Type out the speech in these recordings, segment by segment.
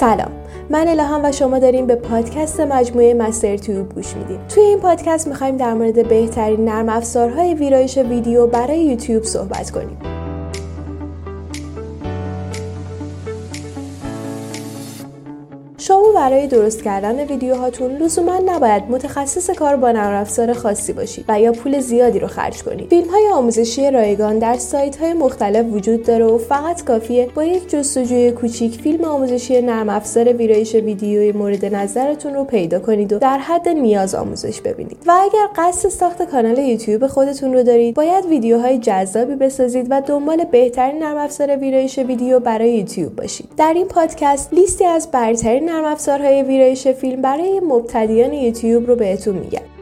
سلام. من الهام و شما داریم به پادکست مجموعه مستر تیوب گوش میدیم توی این پادکست می‌خوایم در مورد بهترین نرم افزارهای ویرایش ویدیو برای یوتیوب صحبت کنیم. برای درست کردن ویدیوهاتون لزوما نباید متخصص کار با نرم افزار خاصی باشید و یا پول زیادی رو خرج کنید. فیلم های آموزشی رایگان در سایت های مختلف وجود داره و فقط کافیه با یک جستجوی کوچیک فیلم آموزشی نرم افزار ویرایش ویدیوی مورد نظرتون رو پیدا کنید و در حد نیاز آموزش ببینید. و اگر قصد ساخت کانال یوتیوب خودتون رو دارید باید ویدیوهای جذابی بسازید و دنبال بهترین نرم افزار ویرایش ویدیو برای یوتیوب باشید. در این پادکست لیستی از برترین نرم افزارهای ویرایش فیلم برای مبتدیان یوتیوب رو بهتون میگم.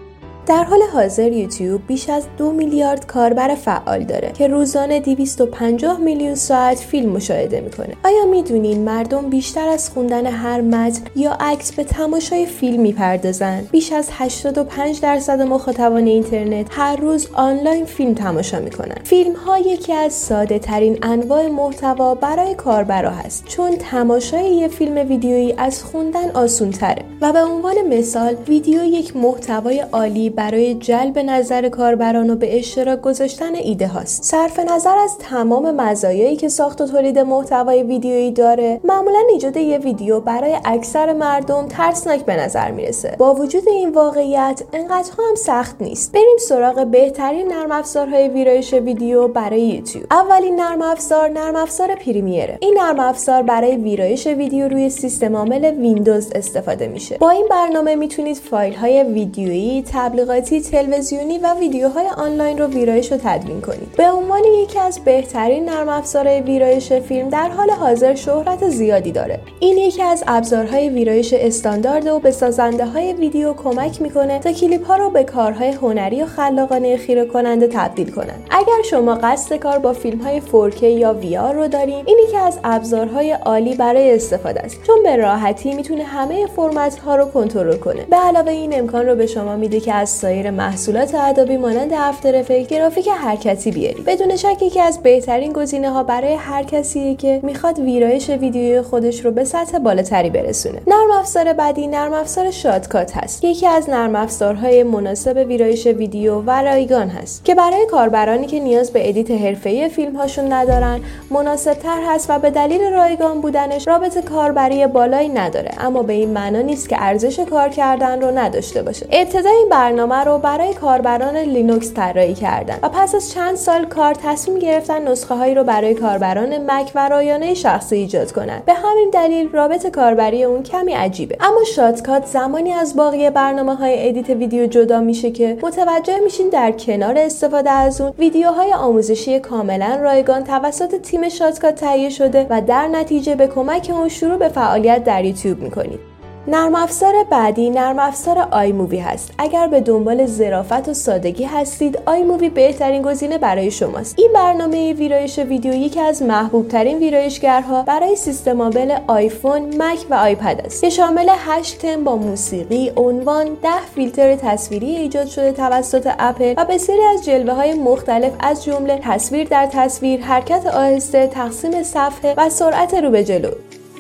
در حال حاضر یوتیوب بیش از دو میلیارد کاربر فعال داره که روزانه 250 میلیون ساعت فیلم مشاهده می‌کنه. آیا می‌دونین مردم بیشتر از خوندن هر متن یا عکس به تماشای فیلم می‌پردازن؟ بیش از 85 درصد مخاطبان اینترنت هر روز آنلاین فیلم تماشا می‌کنن. فیلم ها یکی از ساده ترین انواع محتوا برای کاربرا هست چون تماشای یه فیلم ویدیویی از خوندن آسون تره و به عنوان مثال ویدیو یک محتوای عالی برای جلب نظر کاربران و به اشتراک گذاشتن ایده هاست. صرف نظر از تمام مزایایی که ساخت و تولید محتوای ویدیویی داره معمولا ایجاد یه ویدیو برای اکثر مردم ترسناک به نظر می‌رسه. با وجود این واقعیت انقدرها هم سخت نیست. بریم سراغ بهترین نرم افزارهای ویرایش ویدیو برای یوتیوب. اولین نرم افزار نرم افزار پریمیره. این نرم افزار برای ویرایش ویدیو روی سیستم عامل ویندوز استفاده میشه. با این برنامه می‌تونید فایل های ویدیویی تبلیغ تبلیغاتی تلویزیونی و ویدیوهای آنلاین رو ویرایش و تدوین کنید. به عنوان یکی از بهترین نرم افزارهای ویرایش فیلم در حال حاضر شهرت زیادی داره. این یکی از ابزارهای ویرایش استاندارد و به سازنده های ویدیو کمک می‌کنه تا کلیپ ها رو به کارهای هنری و خلاقانه خیره کننده تبدیل کنند. اگر شما قصد کار با فیلم های 4K یا VR رو دارین این یکی از ابزارهای عالی برای استفاده است. چون به راحتی می‌تونه همه فرمت ها رو کنترل کنه. به علاوه این امکان رو به شما میده که از سایر محصولات ادوبی مانند After Effects گرافیک حرکتی بیارید بدون شک یکی از بهترین گزینه ها برای هر کسی که می‌خواد ویرایش ویدیوی خودش رو به سطح بالاتری برسونه. نرم افزار بعدی نرم افزار شاتکات هست. یکی از نرم افزارهای مناسب ویرایش ویدیو و رایگان هست که برای کاربرانی که نیاز به edit حرفه‌ای فیلم هاشون ندارن مناسب تر هست و به دلیل رایگان بودنش رابط کاربری بالایی نداره. اما به این معنا نیست که ارزش کار کردن رو نداشته باشه. ابتدای این برنامه برنامه رو برای کاربران لینوکس طراحی کردن و پس از چند سال کار تصمیم گرفتن نسخه هایی رو برای کاربران مک و رایانه شخصی ایجاد کنند به همین دلیل رابط کاربری اون کمی عجیبه. اما شاتکات زمانی از باقی برنامه های edit ویدیو جدا میشه که متوجه میشین در کنار استفاده از اون ویدیوهای آموزشی کاملا رایگان توسط تیم شاتکات تهیه شده و در نتیجه به کمک اون شروع به فعالیت در یوتیوب می‌کنید. نرم افزار بعدی نرم افزار iMovie هست. اگر به دنبال ظرافت و سادگی هستید iMovie بهترین گزینه برای شماست. این برنامه ویرایش ویدیو یکی از محبوب ترین ویرایشگرها برای سیستم عامل آیفون مک و آیپد است. که شامل 8 تم با موسیقی عنوان 10 فیلتر تصویری ایجاد شده توسط اپل و بسیاری از جلوه های مختلف از جمله تصویر در تصویر حرکت آهسته تقسیم صفحه و سرعت رو به جلو.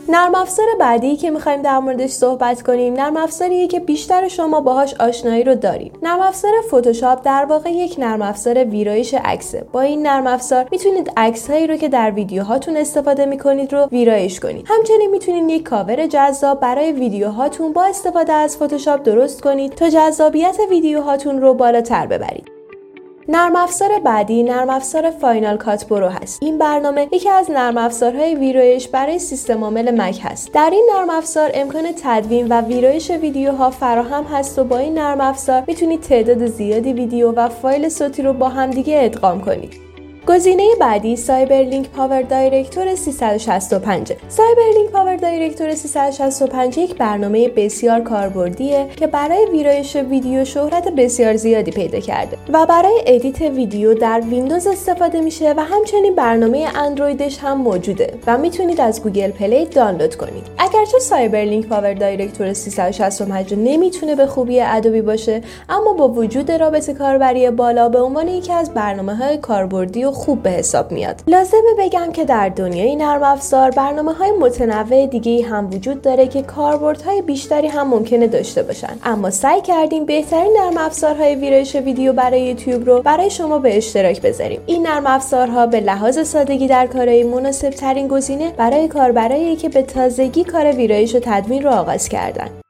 نرم افزار بعدی که می‌خوایم در موردش صحبت کنیم نرم افزاریه که بیشتر شما باهاش آشنایی رو دارید نرم افزار فتوشاپ در واقع یک نرم افزار ویرایش عکسه. با این نرم افزار می‌تونید عکس رو که در ویدیوهاتون استفاده می‌کنید رو ویرایش کنید. همچنین می‌تونید یک کاور جذاب برای ویدیوهاتون با استفاده از فتوشاپ درست کنید تا جذابیت ویدیوهاتون رو بالاتر ببرید. نرم افزار بعدی نرم افزار Final Cut Pro هست. این برنامه یکی از نرم افزارهای ویرایش برای سیستم عامل مک هست. در این نرم افزار امکان تدوین و ویرایش ویدیوها فراهم هست و با این نرم افزار می‌تونید تعداد زیادی ویدیو و فایل صوتی رو با همدیگه ادغام کنید. گزینه بعدی CyberLink PowerDirector 365 CyberLink PowerDirector 365 یک برنامه بسیار کاربردیه که برای ویرایش ویدیو شهرت بسیار زیادی پیدا کرده و برای edit ویدیو در ویندوز استفاده میشه و همچنین برنامه اندرویدش هم موجوده و می‌تونید از Google Play دانلود کنید. اگرچه CyberLink PowerDirector 365 نمی‌تونه به خوبی Adobe باشه اما با وجود رابط کاربری بالا به عنوان یکی از برنامه های کاربردی و خوب به حساب میاد. لازمه بگم که در دنیای نرم افزار برنامه های متنوع دیگه هم وجود داره که کاربردهای بیشتری هم ممکنه داشته باشن. اما سعی کردیم بهترین نرم افزارهای ویرایش ویدیو برای یوتیوب رو برای شما به اشتراک بذاریم. این نرم افزارها به لحاظ سادگی در کارایی مناسب ترین گزینه برای کاربرایی که به تازگی کار ویرایش و تدوین رو آغاز کردن.